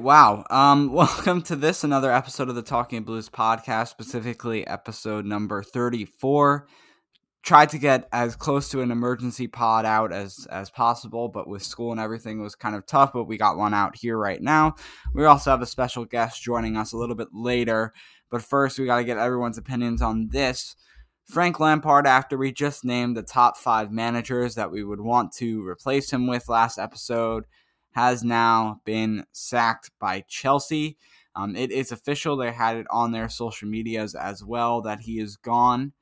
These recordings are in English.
Wow. Um, welcome to this another episode of the Talking Blues podcast, specifically episode number thirty-four. Tried to get as close to an emergency pod out as as possible, but with school and everything was kind of tough. But we got one out here right now. We also have a special guest joining us a little bit later. But first, we got to get everyone's opinions on this. Frank Lampard, after we just named the top five managers that we would want to replace him with last episode has now been sacked by Chelsea. Um, it is official. They had it on their social medias as well that he is gone.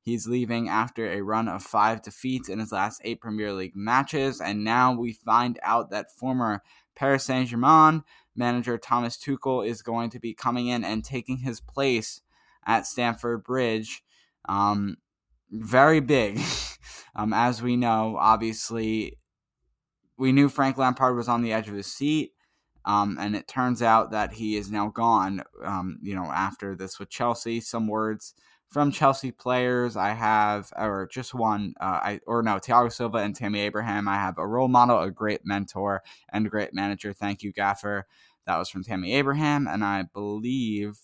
He's leaving after a run of five defeats in his last eight Premier League matches. And now we find out that former Paris Saint Germain manager Thomas Tuchel is going to be coming in and taking his place at Stamford Bridge. Um, very big. um, as we know, obviously, we knew Frank Lampard was on the edge of his seat. Um, and it turns out that he is now gone. Um, you know, after this with Chelsea, some words from Chelsea players I have, or just one, uh, I or no, Thiago Silva and Tammy Abraham. I have a role model, a great mentor, and a great manager. Thank you, Gaffer. That was from Tammy Abraham, and I believe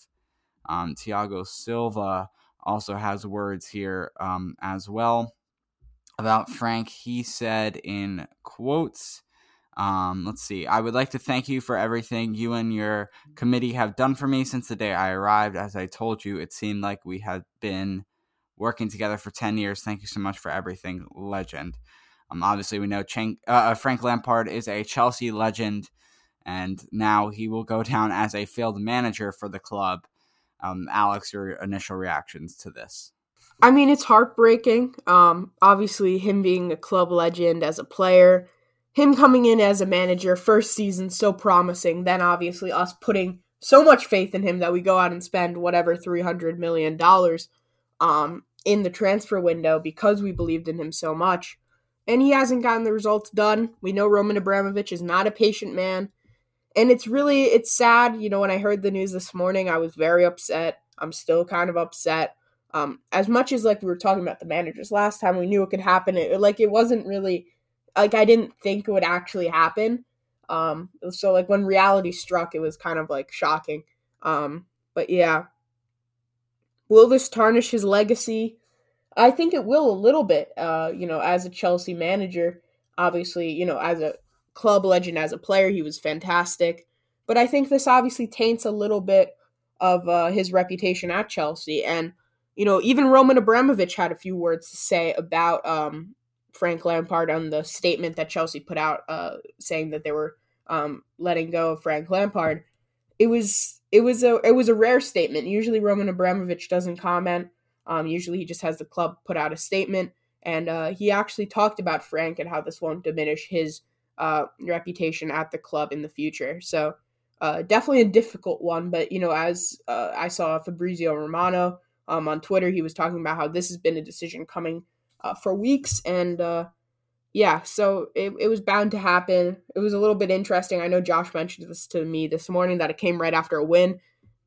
um, Thiago Silva also has words here um, as well about Frank, he said in quotes, um, let's see. I would like to thank you for everything you and your committee have done for me since the day I arrived. As I told you, it seemed like we had been working together for 10 years. Thank you so much for everything, legend. Um, obviously, we know uh, uh Frank Lampard is a Chelsea legend, and now he will go down as a failed manager for the club. Um, Alex, your initial reactions to this? I mean, it's heartbreaking. Um, obviously, him being a club legend as a player, him coming in as a manager, first season so promising. Then obviously us putting so much faith in him that we go out and spend whatever three hundred million dollars um, in the transfer window because we believed in him so much, and he hasn't gotten the results done. We know Roman Abramovich is not a patient man, and it's really it's sad. You know, when I heard the news this morning, I was very upset. I'm still kind of upset um, as much as like we were talking about the managers last time, we knew it could happen. It like it wasn't really like I didn't think it would actually happen. Um, so like when reality struck, it was kind of like shocking. Um, but yeah, will this tarnish his legacy? I think it will a little bit. Uh, you know, as a Chelsea manager, obviously, you know, as a club legend, as a player, he was fantastic. But I think this obviously taints a little bit of uh, his reputation at Chelsea and you know, even Roman Abramovich had a few words to say about um, Frank Lampard on the statement that Chelsea put out, uh, saying that they were um, letting go of Frank Lampard. It was it was a it was a rare statement. Usually Roman Abramovich doesn't comment. Um, usually he just has the club put out a statement, and uh, he actually talked about Frank and how this won't diminish his uh, reputation at the club in the future. So uh, definitely a difficult one. But you know, as uh, I saw Fabrizio Romano um, on Twitter. He was talking about how this has been a decision coming uh, for weeks, and uh, yeah, so it, it was bound to happen. It was a little bit interesting. I know Josh mentioned this to me this morning that it came right after a win,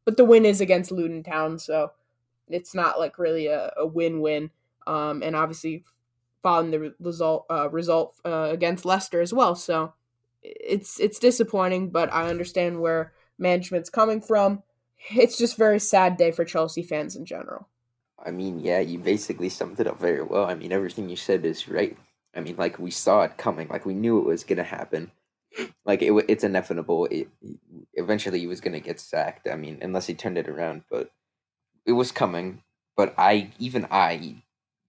but the win is against Luton Town, so it's not like really a, a win-win. Um, and obviously following the result uh, result uh, against Leicester as well. So it's it's disappointing, but I understand where management's coming from. It's just very sad day for Chelsea fans in general. I mean, yeah, you basically summed it up very well. I mean, everything you said is right. I mean, like we saw it coming, like we knew it was gonna happen. Like it, it's inevitable. It, eventually, he was gonna get sacked. I mean, unless he turned it around, but it was coming. But I, even I,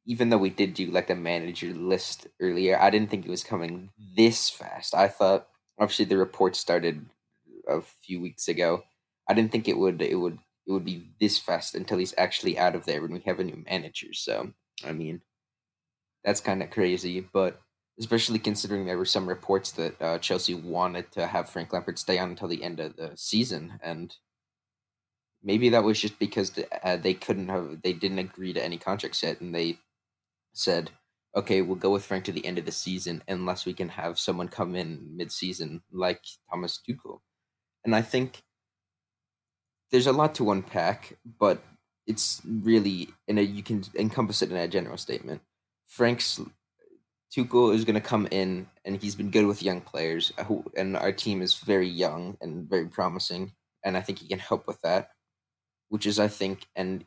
even though we did do like the manager list earlier, I didn't think it was coming this fast. I thought obviously the report started a few weeks ago. I didn't think it would it would it would be this fast until he's actually out of there when we have a new manager. So I mean, that's kind of crazy. But especially considering there were some reports that uh, Chelsea wanted to have Frank Lampard stay on until the end of the season, and maybe that was just because the, uh, they couldn't have, they didn't agree to any contract yet, and they said, "Okay, we'll go with Frank to the end of the season unless we can have someone come in mid-season like Thomas Tuchel." And I think there's a lot to unpack, but it's really in a you can encompass it in a general statement Frank's Tuchel is going to come in, and he's been good with young players. Uh, who, and our team is very young and very promising, and I think he can help with that. Which is, I think, and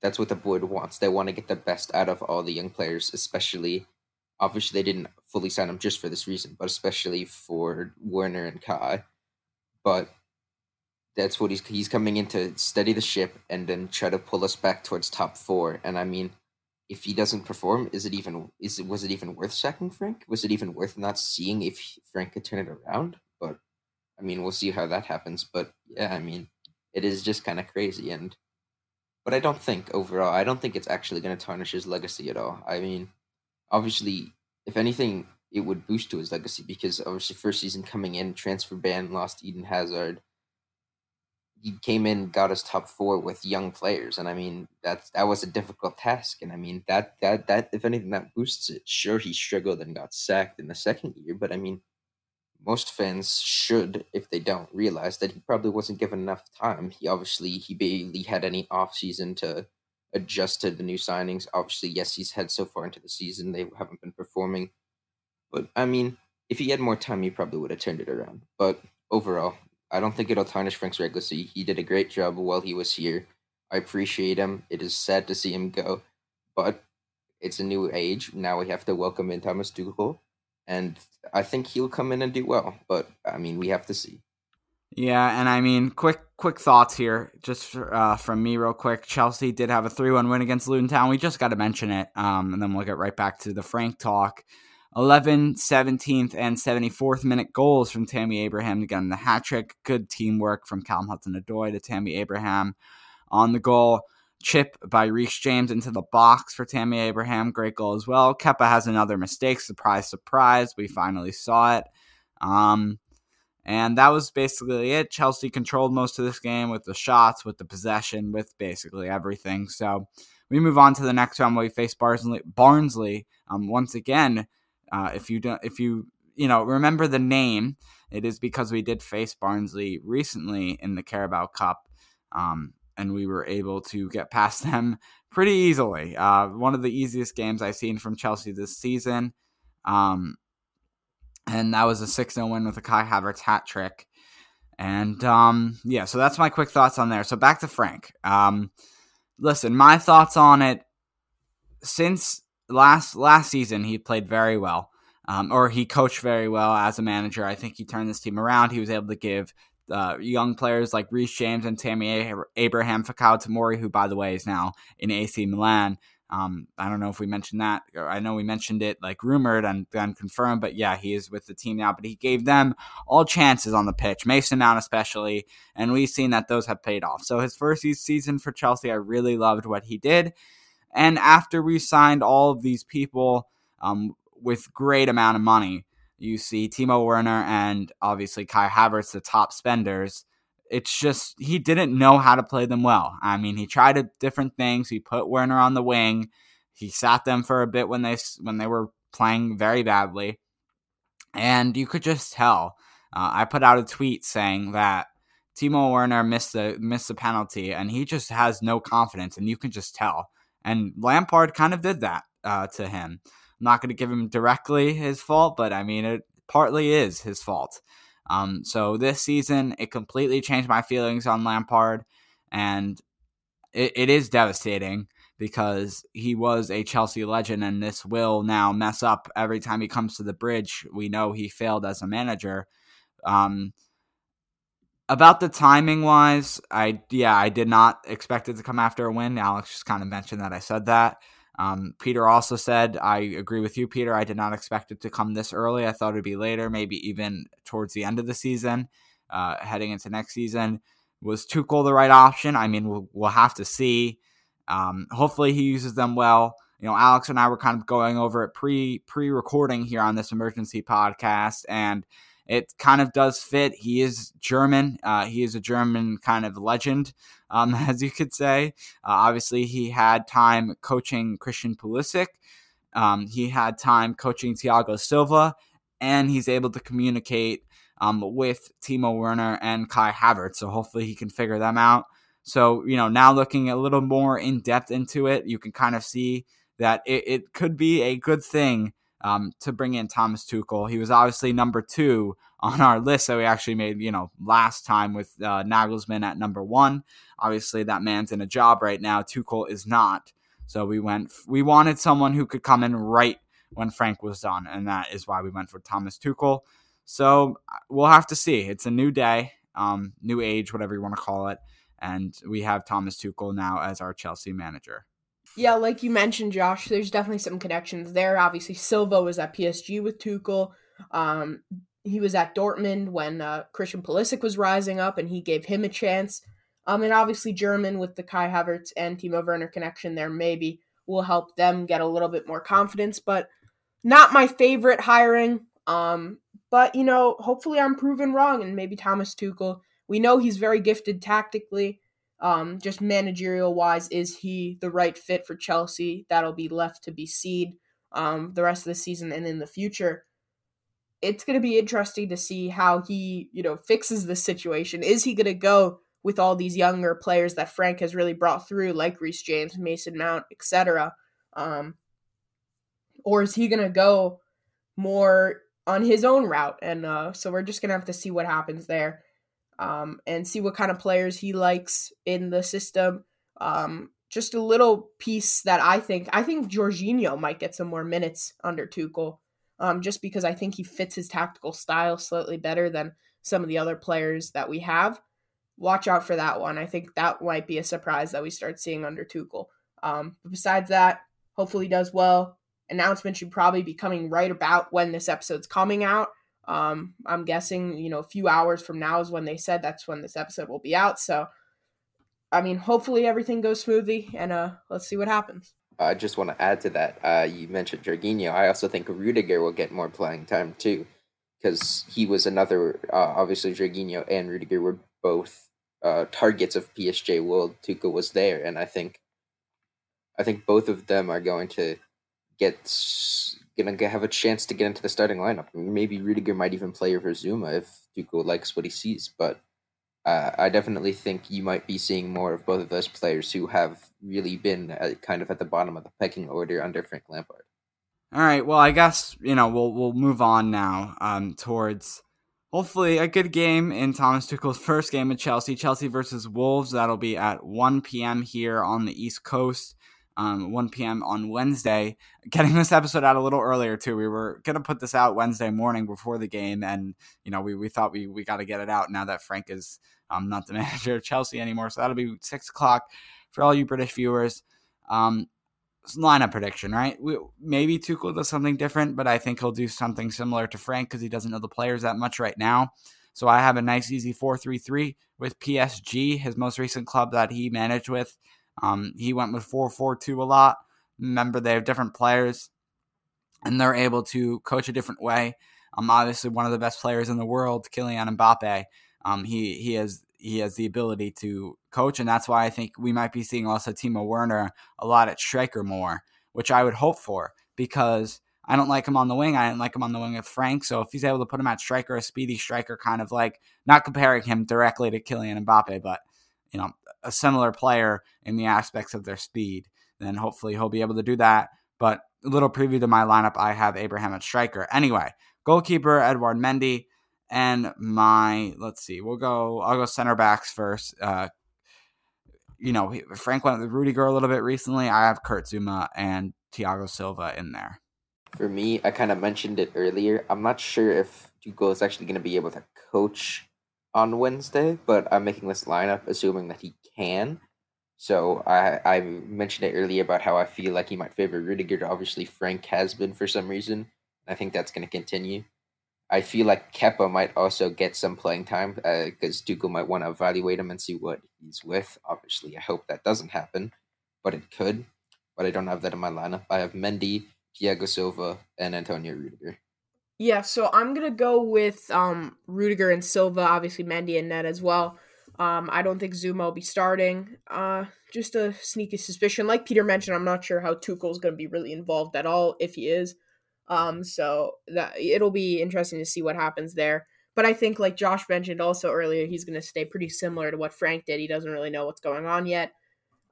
that's what the board wants. They want to get the best out of all the young players, especially. Obviously, they didn't fully sign him just for this reason, but especially for Werner and Kai. But that's what he's he's coming in to steady the ship and then try to pull us back towards top four. And I mean, if he doesn't perform, is it even is it was it even worth sacking Frank? Was it even worth not seeing if Frank could turn it around? But I mean, we'll see how that happens. But yeah, I mean, it is just kind of crazy, and but I don't think overall, I don't think it's actually going to tarnish his legacy at all. I mean, obviously, if anything, it would boost to his legacy because obviously, first season coming in, transfer ban, lost Eden Hazard he came in, got us top four with young players, and I mean that that was a difficult task. And I mean that that that if anything that boosts it. Sure, he struggled and got sacked in the second year, but I mean most fans should, if they don't, realize that he probably wasn't given enough time. He obviously he barely had any off season to adjust to the new signings. Obviously, yes, he's had so far into the season they haven't been performing, but I mean if he had more time, he probably would have turned it around. But overall, I don't think it'll tarnish Frank's legacy. He did a great job while he was here. I appreciate him. It is sad to see him go, but it's a new age. Now we have to welcome in Thomas Tuchel, and I think he'll come in and do well. But I mean, we have to see. Yeah, and I mean, quick quick thoughts here, just uh, from me, real quick. Chelsea did have a three one win against Luton Town. We just got to mention it, um, and then we'll get right back to the Frank talk. 11, 17th, and 74th minute goals from Tammy Abraham to get him the hat trick. Good teamwork from Callum Hudson Odoi to Tammy Abraham on the goal. Chip by Reece James into the box for Tammy Abraham. Great goal as well. Kepa has another mistake. Surprise, surprise. We finally saw it. Um, and that was basically it. Chelsea controlled most of this game with the shots, with the possession, with basically everything. So we move on to the next round where we face Barnsley. Barnsley um, once again uh, if you don't, if you you know remember the name, it is because we did face Barnsley recently in the Carabao Cup, um, and we were able to get past them pretty easily. Uh, one of the easiest games I've seen from Chelsea this season. Um, and that was a 6 0 win with a Kai Havertz hat trick. And um, yeah, so that's my quick thoughts on there. So back to Frank. Um, listen, my thoughts on it since last last season he played very well, um, or he coached very well as a manager. I think he turned this team around. He was able to give uh, young players like Reece James and Tammy Abraham Fikayo Tamori, who by the way is now in AC Milan. Um, I don't know if we mentioned that. I know we mentioned it like rumored and then confirmed, but yeah, he is with the team now. But he gave them all chances on the pitch, Mason Mount especially, and we've seen that those have paid off. So his first season for Chelsea, I really loved what he did. And after we signed all of these people um, with great amount of money, you see Timo Werner and obviously Kai Havertz, the top spenders. It's just he didn't know how to play them well. I mean, he tried different things. He put Werner on the wing. He sat them for a bit when they when they were playing very badly, and you could just tell. Uh, I put out a tweet saying that Timo Werner missed the missed the penalty, and he just has no confidence, and you can just tell. And Lampard kind of did that uh, to him. I'm not going to give him directly his fault, but I mean it partly is his fault. Um, so this season, it completely changed my feelings on Lampard, and it, it is devastating because he was a Chelsea legend, and this will now mess up every time he comes to the bridge. We know he failed as a manager. Um, about the timing wise, I yeah, I did not expect it to come after a win. Alex just kind of mentioned that I said that. Um, Peter also said, I agree with you, Peter. I did not expect it to come this early. I thought it'd be later, maybe even towards the end of the season, uh, heading into next season. Was Tuchel the right option? I mean, we'll, we'll have to see. Um, hopefully, he uses them well. You know, Alex and I were kind of going over it pre pre recording here on this emergency podcast, and it kind of does fit. He is German. Uh, he is a German kind of legend, um, as you could say. Uh, obviously, he had time coaching Christian Pulisic. Um, he had time coaching Thiago Silva, and he's able to communicate um, with Timo Werner and Kai Havertz. So hopefully, he can figure them out. So you know, now looking a little more in depth into it, you can kind of see that it, it could be a good thing um, to bring in Thomas Tuchel. He was obviously number two on our list that we actually made, you know, last time with uh, Nagelsmann at number one. Obviously, that man's in a job right now. Tuchel is not. So we went, we wanted someone who could come in right when Frank was done, and that is why we went for Thomas Tuchel. So uh, we'll have to see. It's a new day, um, new age, whatever you want to call it, and we have Thomas Tuchel now as our Chelsea manager. Yeah, like you mentioned, Josh, there's definitely some connections there. Obviously, Silva was at PSG with Tuchel. Um, he was at Dortmund when uh, Christian Pulisic was rising up, and he gave him a chance. Um, and obviously, German with the Kai Havertz and Timo Werner connection there maybe will help them get a little bit more confidence. But not my favorite hiring. Um, but you know, hopefully, I'm proven wrong, and maybe Thomas Tuchel. We know he's very gifted tactically. Um, just managerial wise, is he the right fit for Chelsea? That'll be left to be seen um, the rest of the season and in the future. It's going to be interesting to see how he, you know, fixes the situation. Is he going to go with all these younger players that Frank has really brought through, like Reece James, Mason Mount, etc., um, or is he going to go more on his own route? And uh, so we're just going to have to see what happens there um, and see what kind of players he likes in the system. Um, just a little piece that I think I think Jorginho might get some more minutes under Tuchel, um, just because I think he fits his tactical style slightly better than some of the other players that we have. Watch out for that one. I think that might be a surprise that we start seeing under Tuchel. Um, but besides that, hopefully he does well. Announcement should probably be coming right about when this episode's coming out. Um, I'm guessing, you know, a few hours from now is when they said that's when this episode will be out. So, I mean, hopefully everything goes smoothly and uh, let's see what happens. I just want to add to that. Uh, you mentioned Jorginho. I also think Rudiger will get more playing time too, because he was another. Uh, obviously, Jorginho and Rudiger were both uh, targets of PSG. World Tuchel was there, and I think, I think both of them are going to get gonna have a chance to get into the starting lineup. Maybe Rudiger might even play over Zouma if Tuchel likes what he sees. But uh, I definitely think you might be seeing more of both of those players who have really been at, kind of at the bottom of the pecking order under Frank Lampard. All right. Well, I guess you know we'll we'll move on now um, towards hopefully a good game in Thomas Tuchel's first game at Chelsea. Chelsea versus Wolves. That'll be at 1 p.m. here on the East Coast um, 1 p.m. on Wednesday. Getting this episode out a little earlier too. We were gonna put this out Wednesday morning before the game, and you know we, we thought we we got to get it out now that Frank is um, not the manager of Chelsea anymore. So that'll be six o'clock for all you British viewers. Um, lineup prediction, right? We, maybe Tuchel does something different, but I think he'll do something similar to Frank because he doesn't know the players that much right now. So I have a nice, easy 4 3 3 with PSG, his most recent club that he managed with. Um, he went with 4 4 2 a lot. Remember, they have different players and they're able to coach a different way. Um, obviously, one of the best players in the world, Kylian Mbappe. Um, he he has he has the ability to coach, and that's why I think we might be seeing also Timo Werner a lot at striker more, which I would hope for because I don't like him on the wing. I didn't like him on the wing with Frank. So if he's able to put him at striker, a speedy striker, kind of like not comparing him directly to Kylian Mbappe, but you know, a similar player in the aspects of their speed, then hopefully he'll be able to do that. But a little preview to my lineup, I have Abraham at striker. Anyway, goalkeeper Edouard Mendy, and my let's see, we'll go. I'll go center backs first. Uh, you know, Frank went with Rudiger a little bit recently. I have Kurt Zouma and Thiago Silva in there. For me, I kind of mentioned it earlier. I'm not sure if Tuchel is actually going to be able to coach on Wednesday, but I'm making this lineup assuming that he can. So I I mentioned it earlier about how I feel like he might favor Rudiger. Obviously, Frank has been for some reason. I think that's going to continue. I feel like Kepa might also get some playing time because uh, might want to evaluate him and see what he's with. Obviously, I hope that doesn't happen, but it could. But I don't have that in my lineup. I have Mendy, Thiago Silva, and Antonio Rudiger. Yeah, so I'm gonna go with um, Rudiger and Silva, obviously Mendy and Ned as well. Um, I don't think Zouma will be starting. Uh, just a sneaky suspicion. Like Peter mentioned, I'm not sure how Tuchel is going to be really involved at all, if he is. Um, so that it'll be interesting to see what happens there. But I think, like Josh mentioned also earlier, he's going to stay pretty similar to what Frank did. He doesn't really know what's going on yet.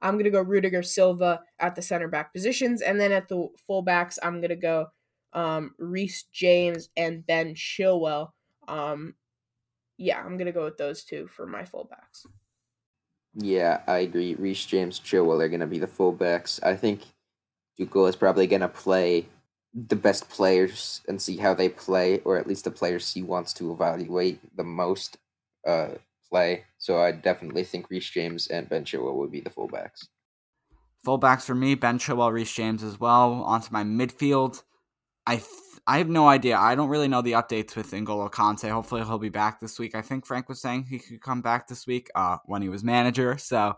I'm going to go Rudiger Silva at the center back positions. And then at the fullbacks, I'm going to go um, Reece James and Ben Chilwell. Um, yeah, I'm going to go with those two for my fullbacks. Yeah, I agree. Reece James, and Chilwell are going to be the fullbacks. I think Tuchel is probably going to play the best players and see how they play, or at least the players he wants to evaluate the most uh, play. So I definitely think Reece James and Ben Chilwell would be the fullbacks. Fullbacks for me, Ben Chilwell, Reece James as well. Onto my midfield. I th- I have no idea. I don't really know the updates with N'Golo Kante. Hopefully he'll be back this week. I think Frank was saying he could come back this week uh, when he was manager. So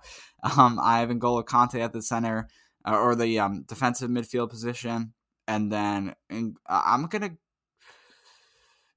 um, I have N'Golo Kante at the center uh, or the um, defensive midfield position and then in, uh, I'm gonna,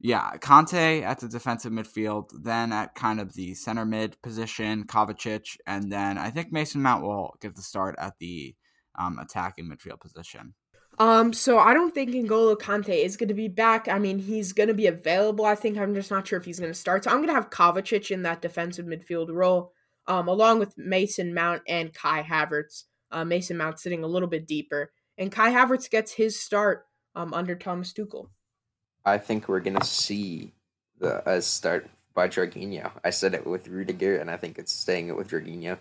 yeah, Kante at the defensive midfield, then at kind of the center mid position, Kovacic, and then I think Mason Mount will get the start at the um, attacking midfield position. Um, so I don't think N'Golo Kante is going to be back. I mean, he's going to be available. I think I'm just not sure if he's going to start. So I'm going to have Kovacic in that defensive midfield role, um, along with Mason Mount and Kai Havertz. Uh, Mason Mount sitting a little bit deeper and Kai Havertz gets his start um, under Thomas Tuchel. I think we're gonna see the a start by Jorginho. I said it with Rudiger, and I think it's staying it with Jorginho.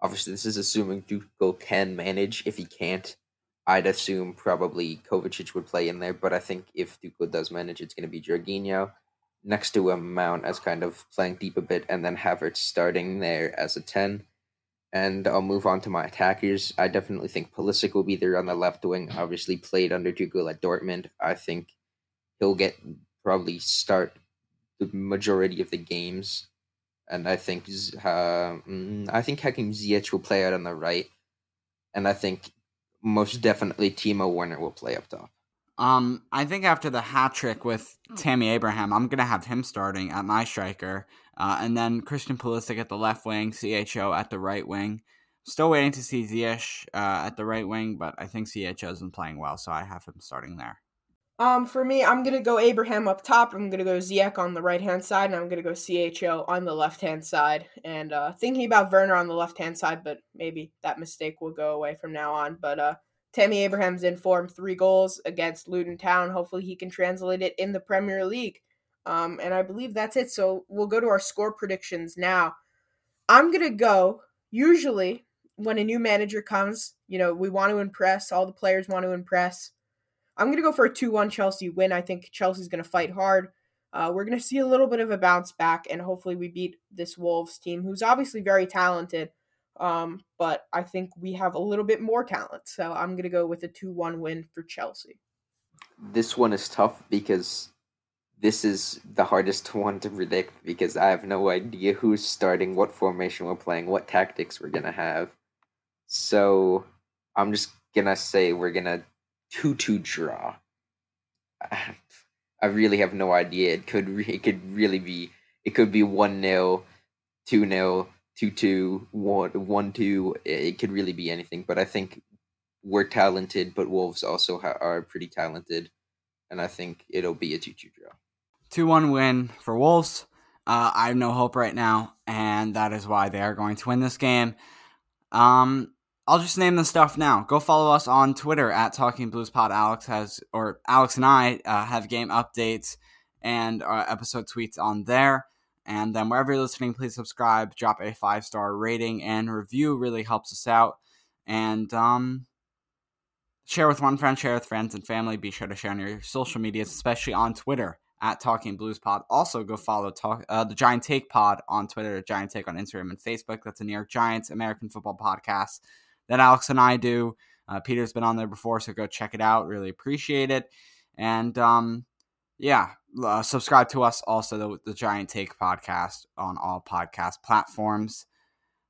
Obviously, this is assuming Tuchel can manage. If he can't, I'd assume probably Kovacic would play in there. But I think if Tuchel does manage, it's going to be Jorginho next to a Mount as kind of playing deep a bit, and then Havertz starting there as a ten. And I'll move on to my attackers. I definitely think Pulisic will be there on the left wing. Obviously, played under Tuchel at Dortmund. I think he'll get probably start the majority of the games, and I think uh, mm, I think Hakim Ziyech will play out on the right, and I think most definitely Timo Werner will play up top. Um, I think after the hat trick with Tammy Abraham, I'm gonna have him starting at my striker, uh, and then Christian Pulisic at the left wing, CHO at the right wing. Still waiting to see Ziyech uh, at the right wing, but I think CHO has been playing well, so I have him starting there. Um, for me, I'm gonna go Abraham up top. I'm gonna go Ziyech on the right hand side, and I'm gonna go CHO on the left hand side. And uh, thinking about Werner on the left hand side, but maybe that mistake will go away from now on. But uh, Tammy Abraham's in form, three goals against Luton Town. Hopefully, he can translate it in the Premier League. Um, and I believe that's it. So we'll go to our score predictions now. I'm gonna go. Usually, when a new manager comes, you know we want to impress. All the players want to impress. I'm gonna go for a two-one Chelsea win. I think Chelsea's gonna fight hard. Uh, we're gonna see a little bit of a bounce back, and hopefully we beat this Wolves team, who's obviously very talented. Um, but I think we have a little bit more talent. So I'm going to go with a 2 1 win for Chelsea. This one is tough because this is the hardest one to predict because I have no idea who's starting, what formation we're playing, what tactics we're going to have. So I'm just going to say we're going to 2 2 draw. I really have no idea. It could it could really be it could be 1 0, 2 0, two two one one two. It could really be anything, but I think we're talented, but Wolves also ha- are pretty talented. and I think it'll be a 2 2 draw. 2 1 win for Wolves. Uh, I have no hope right now, and that is why they are going to win this game. Um, I'll just name the stuff now. Go follow us on Twitter at Talking Blues Pod. Alex has, or Alex and I uh, have game updates and uh, episode tweets on there. And then wherever you're listening, please subscribe, drop a five star rating and review. Really helps us out. And um, share with one friend, share with friends and family. Be sure to share on your social medias, especially on Twitter at Talking Blues Pod. Also, go follow talk uh, the Giant Take Pod on Twitter, Giant Take on Instagram and Facebook. That's a New York Giants American football podcast that Alex and I do. Uh, Peter's been on there before, so go check it out. Really appreciate it. And um, yeah, uh, subscribe to us also the, the Giant Take podcast on all podcast platforms.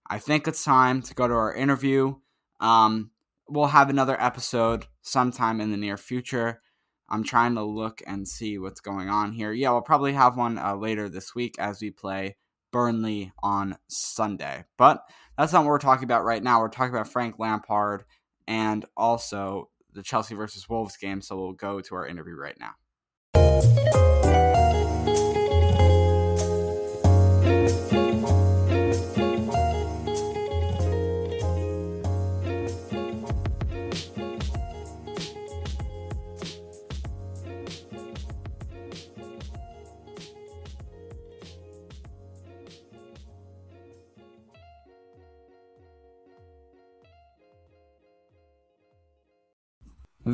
I think it's time to go to our interview. Um, we'll have another episode sometime in the near future. I'm trying to look and see what's going on here. Yeah, we'll probably have one uh, later this week as we play Burnley on Sunday. But that's not what we're talking about right now. We're talking about Frank Lampard and also the Chelsea versus Wolves game. So we'll go to our interview right now.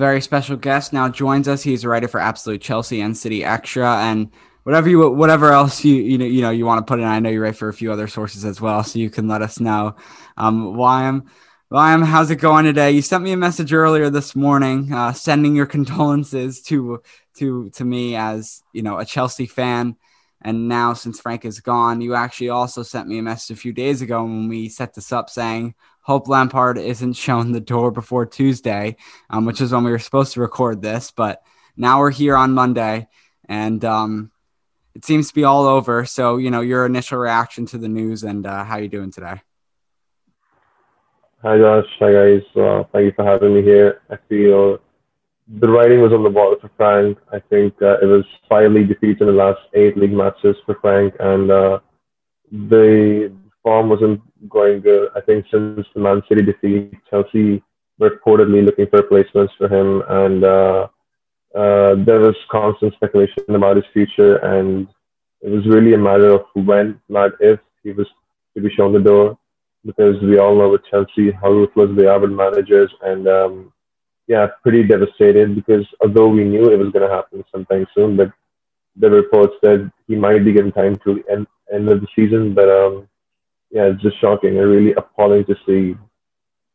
Very special guest now joins us. He's a writer for Absolute Chelsea and City Extra, and whatever you whatever else you you know you know you want to put in. I know you write for a few other sources as well, so you can let us know. Um, Vayam, Vayam, how's it going today? You sent me a message earlier this morning, uh, sending your condolences to to to me as you know a Chelsea fan. And now, since Frank is gone, you actually also sent me a message a few days ago when we set this up saying, Hope Lampard isn't shown the door before Tuesday, um, which is when we were supposed to record this. But now we're here on Monday, and um, it seems to be all over. So, you know, your initial reaction to the news and uh, how you doing today? Hi, Josh. Hi, guys. Uh, thank you for having me here. I feel the writing was on the wall for Frank. I think uh, it was five league defeats in the last eight league matches for Frank, and uh, the form wasn't going good. I think since the Man City defeat, Chelsea reportedly looking for replacements for him, and uh, uh, there was constant speculation about his future, and it was really a matter of when, not if, he was to be shown the door, because we all know with Chelsea how ruthless they are with managers, and um, yeah, pretty devastated because although we knew it was going to happen sometime soon, but the reports said he might be given time to end end of the season. But um, yeah, it's just shocking and really appalling to see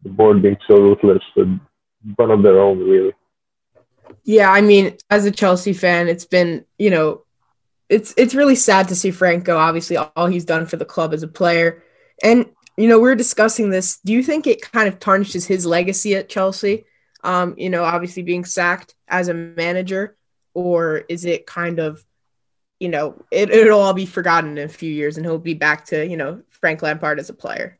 the board being so ruthless with one of their own, really. Yeah, I mean, as a Chelsea fan, it's been you know, it's it's really sad to see Franco. Obviously, all he's done for the club as a player, and you know, we are discussing this. Do you think it kind of tarnishes his legacy at Chelsea? um, you know, obviously being sacked as a manager, or is it kind of, you know, it, it'll all be forgotten in a few years and he'll be back to, you know, Frank Lampard as a player?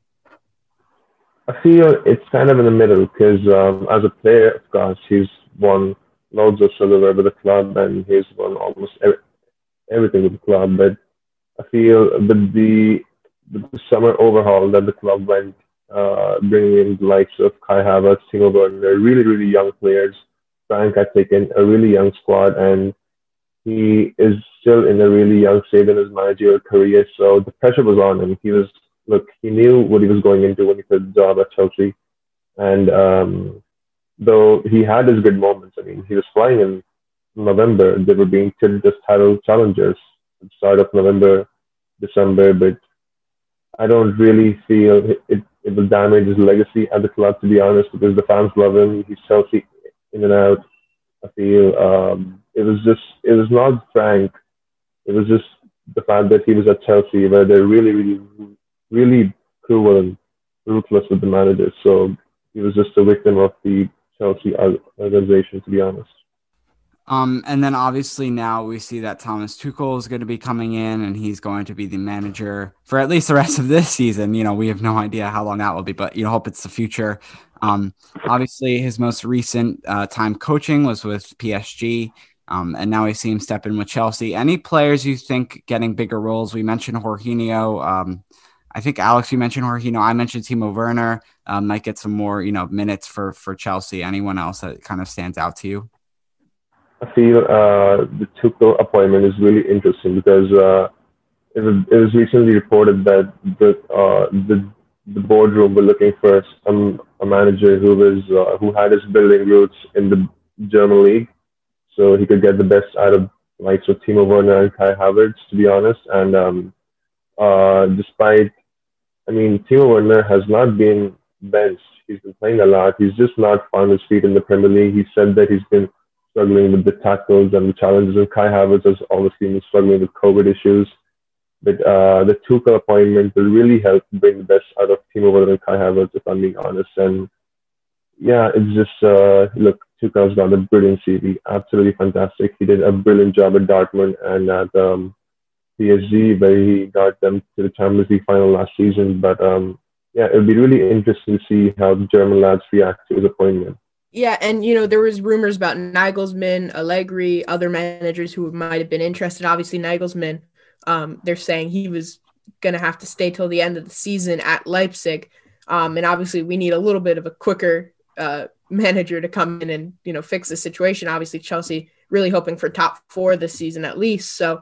I feel it's kind of in the middle because um, as a player, of course, he's won loads of silverware with the club and he's won almost every, everything with the club. But I feel with the, with the summer overhaul that the club went uh, bringing in the likes of Kai Havertz, Timo Werner, really, really young players. Frank had taken a really young squad, and he is still in a really young stage in his managerial career. So the pressure was on him. He was look, he knew what he was going into when he took the job at Chelsea, and um, though he had his good moments, I mean, he was flying in November. They were being tipped as title challengers at the start of November, December, but I don't really feel it, it, it will damage his legacy at the club, to be honest, because the fans love him. He's Chelsea in and out. I feel um, it was just, it was not Frank. It was just the fact that he was at Chelsea, where they're really, really, really cruel and ruthless with the managers. So he was just a victim of the Chelsea organization, to be honest. Um, and then obviously now we see that Thomas Tuchel is going to be coming in and he's going to be the manager for at least the rest of this season. You know, we have no idea how long that will be, but you know, hope it's the future. Um, obviously his most recent uh, time coaching was with PSG. Um, and now we see him step in with Chelsea. Any players you think getting bigger roles? We mentioned Jorginho. Um, I think Alex, you mentioned Jorginho. I mentioned Timo Werner um, might get some more, you know, minutes for for Chelsea. Anyone else that kind of stands out to you? I feel uh, the Tuchel appointment is really interesting because uh, it, was, it was recently reported that the uh, the the boardroom were looking for a manager who was uh, who had his building roots in the German league, so he could get the best out of likes of Timo Werner and Kai Havertz, to be honest. And um, uh, despite, I mean, Timo Werner has not been benched. He's been playing a lot. He's just not found his feet in the Premier League. He said that he's been struggling with the tackles and the challenges, and Kai Havertz has obviously been struggling with COVID issues. But uh, the Tuchel appointment will really help bring the best out of Timo Werner and Kai Havertz, if I'm being honest. And yeah, it's just uh, look, Tuchel's got a brilliant CV, absolutely fantastic. He did a brilliant job at Dortmund and at um, PSG, where he got them to the Champions League final last season. But um, yeah, it'll be really interesting to see how the German lads react to his appointment. Yeah, and you know there was rumors about Nagelsmann, Allegri, other managers who might have been interested. Obviously, Nagelsmann um, they're saying he was going to have to stay till the end of the season at Leipzig. Um, and obviously, we need a little bit of a quicker uh, manager to come in and you know fix the situation. Obviously, Chelsea really hoping for top four this season at least. So,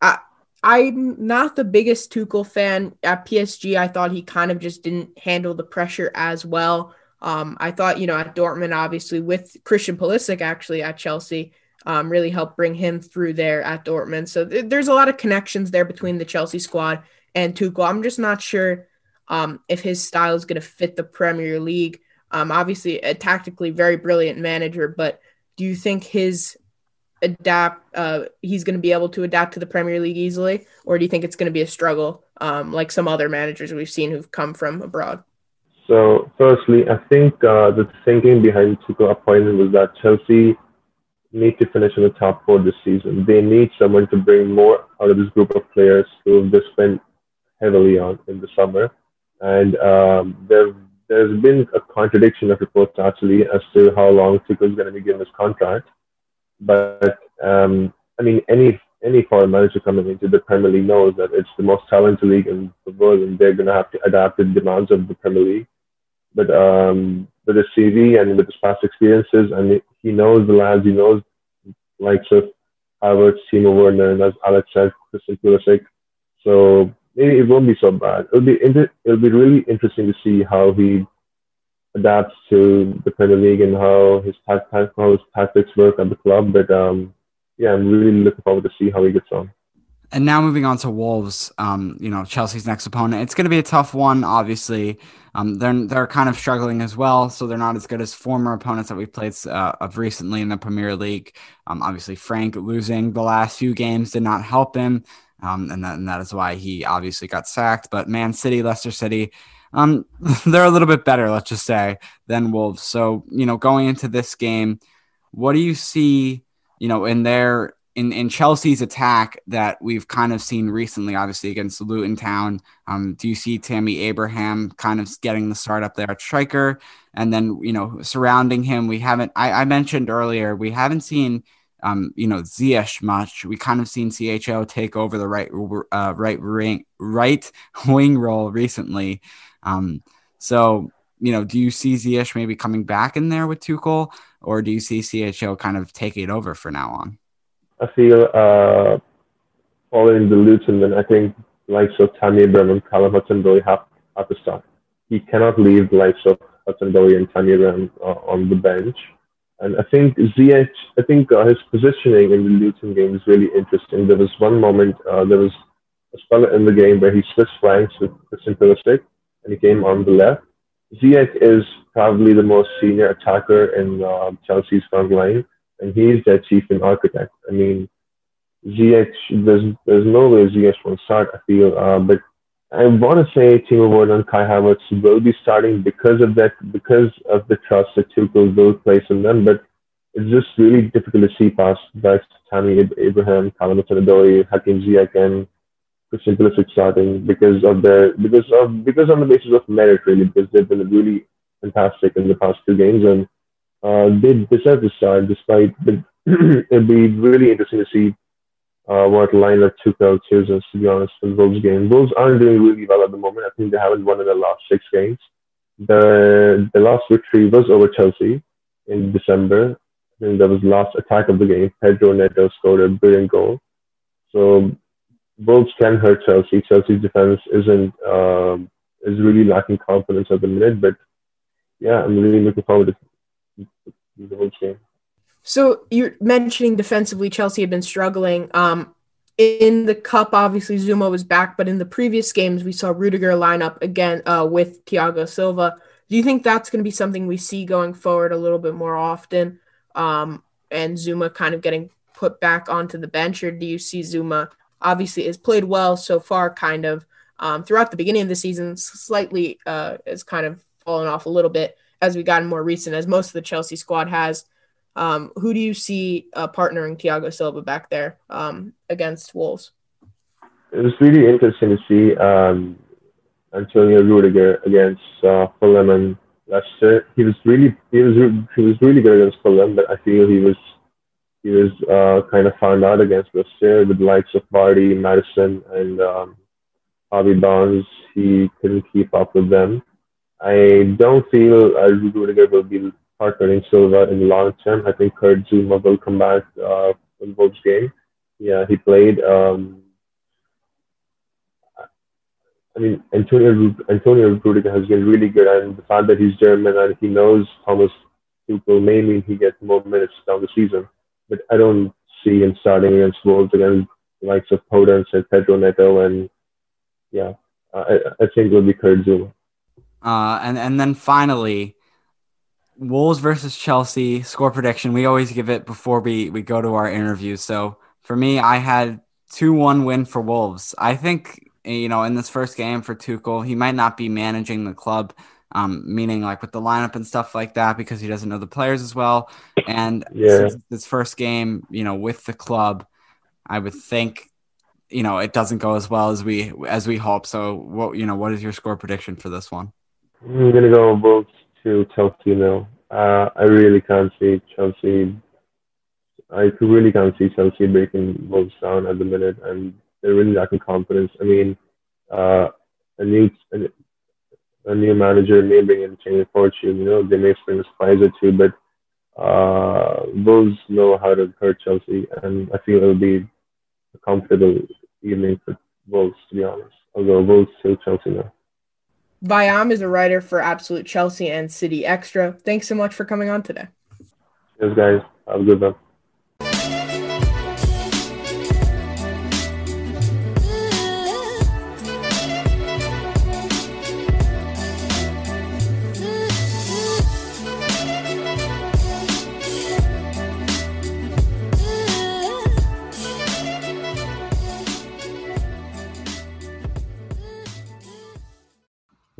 I, I'm not the biggest Tuchel fan at PSG. I thought he kind of just didn't handle the pressure as well. Um, I thought you know at Dortmund, obviously with Christian Pulisic actually at Chelsea, um, really helped bring him through there at Dortmund. So th- there's a lot of connections there between the Chelsea squad and Tuchel. I'm just not sure um, if his style is going to fit the Premier League. Um, obviously, a tactically very brilliant manager, but do you think his adapt? Uh, he's going to be able to adapt to the Premier League easily, or do you think it's going to be a struggle, um, like some other managers we've seen who've come from abroad? So, firstly, I think uh, the thinking behind Tuchel appointment was that Chelsea need to finish in the top four this season. They need someone to bring more out of this group of players who have just spent heavily on in the summer. And um, there, there's been a contradiction of reports actually as to how long Tuchel is going to be given his contract. But um, I mean, any any foreign manager coming into the Premier League knows that it's the most talented league in the world, and they're going to have to adapt to the demands of the Premier League. But um, with his CV and with his past experiences, and he knows the lads, he knows likes of Havertz, Timo Werner, and as Alex said, Christian Pulisic. So maybe it won't be so bad. It'll be inter- it'll be really interesting to see how he adapts to the Premier League and how his ta- how his tactics work at the club. But um, yeah, I'm really looking forward to see how he gets on. And now moving on to Wolves, um, you know Chelsea's next opponent. It's going to be a tough one. Obviously, um, they're they're kind of struggling as well, so they're not as good as former opponents that we've played uh, of recently in the Premier League. Um, obviously, Frank losing the last few games did not help him, um, and, that, and that is why he obviously got sacked. But Man City, Leicester City, um, they're a little bit better, let's just say, than Wolves. So you know, going into this game, what do you see? You know, in their in, in Chelsea's attack that we've kind of seen recently, obviously against Luton Town. Um, do you see Tammy Abraham kind of getting the start up there at striker? And then, you know, surrounding him, we haven't, I, I mentioned earlier, we haven't seen, um, you know, Ziyech much. We kind of seen CHO take over the right, uh, right ring, right wing role recently. Um, so, you know, do you see Ziyech maybe coming back in there with Tuchel, or do you see CHO kind of taking it over for now on? I feel uh, following the Luton, then I think likes of Tammy Abraham and Callum Hudson-Odoi have, have to start. He cannot leave the likes of Hudson-Odoi and Tammy Abraham uh, on the bench. And I think Ziyech, I think uh, his positioning in the Luton game is really interesting. There was one moment, uh, there was a spell in the game where he switched flanks with Christian Pulisic and he came on the left. Ziyech is probably the most senior attacker in uh, Chelsea's front line and he's their chief and architect. I mean, Ziyech, there's there's no way Ziyech won't start. I feel, uh, but I want to say Timo Werner and Kai Havertz will be starting because of that, because of the trust that Tuchel will place in them. But it's just really difficult to see past that Tammy Abraham, Callum Hudson-Odoi, Hakim Ziyech, and Christian Pulisic starting because of their because of because on the basis of merit really because they've been really fantastic in the past two games and uh, they deserve to start despite the, it'd be really interesting to see uh, what lineup Tuchel chooses, to be honest, for the Wolves game. Wolves aren't doing really well at the moment. I think they haven't won in the last six games. The the last victory was over Chelsea in December. I think that was the last attack of the game. Pedro Neto scored a brilliant goal. So Wolves can hurt Chelsea. Chelsea's defense isn't um, is really lacking confidence at the minute, but yeah, I'm really looking forward to the Wolves game. So you're mentioning defensively, Chelsea had been struggling. Um, in the cup, obviously Zouma was back, but in the previous games, we saw Rudiger line up again uh, with Thiago Silva. Do you think that's going to be something we see going forward a little bit more often? Um, and Zouma kind of getting put back onto the bench, or do you see Zouma obviously has played well so far, kind of um, throughout the beginning of the season, slightly uh, has kind of fallen off a little bit as we gotten more recent, as most of the Chelsea squad has. Um, who do you see uh, partnering Thiago Silva back there um, against Wolves? It was really interesting to see um, Antonio Rudiger against uh, Fulham and Leicester. He was really he was he was really good against Fulham, but I feel he was he was uh, kind of found out against Leicester with the likes of Vardy, Maddison, and um, Barnes. He couldn't keep up with them. I don't feel uh, Rudiger will be partnering Silva in the long term. I think Kurt Zouma will come back uh, in Wolves game. Yeah, he played. Um, I mean, Antonio Antonio Rudiger has been really good, and the fact that he's German and he knows Thomas Tuchel may mean he gets more minutes down the season. But I don't see him starting against Wolves against the likes of Podence and Pedro Neto, and yeah, I, I think it will be Kurt Zouma. Uh, and and then finally, Wolves versus Chelsea score prediction. We always give it before we we go to our interview. So for me, I had two one win for Wolves. I think you know in this first game for Tuchel, he might not be managing the club, um, meaning like with the lineup and stuff like that because he doesn't know the players as well. And yeah. this first game, you know, with the club, I would think you know it doesn't go as well as we as we hope. So what you know, what is your score prediction for this one? I'm gonna go Wolves to Chelsea now. Uh, I really can't see Chelsea. I really can't see Chelsea breaking Wolves down at the minute, and they're really lacking confidence. I mean, uh, a new a, new manager may bring in a change of fortune. You know, they may spring a surprise or two, but uh, Wolves know how to hurt Chelsea, and I feel it'll be a comfortable evening for Wolves. To be honest, I'll Wolves to Chelsea now. Vayam is a writer for Absolute Chelsea and City Extra. Thanks so much for coming on today. Yes, guys. Have a good one.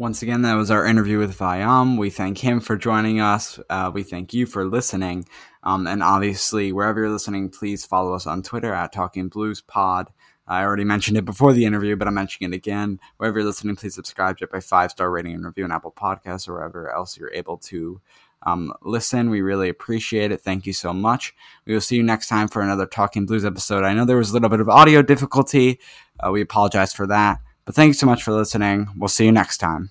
Once again, that was our interview with Vayam. We thank him for joining us. Uh, we thank you for listening. Um, and obviously, wherever you're listening, please follow us on Twitter at Talking Blues Pod. I already mentioned it before the interview, but I'm mentioning it again. Wherever you're listening, please subscribe to it by five star rating and review on Apple Podcasts or wherever else you're able to um, listen. We really appreciate it. Thank you so much. We will see you next time for another Talking Blues episode. I know there was a little bit of audio difficulty. Uh, we apologize for that. But thank you so much for listening. We'll see you next time.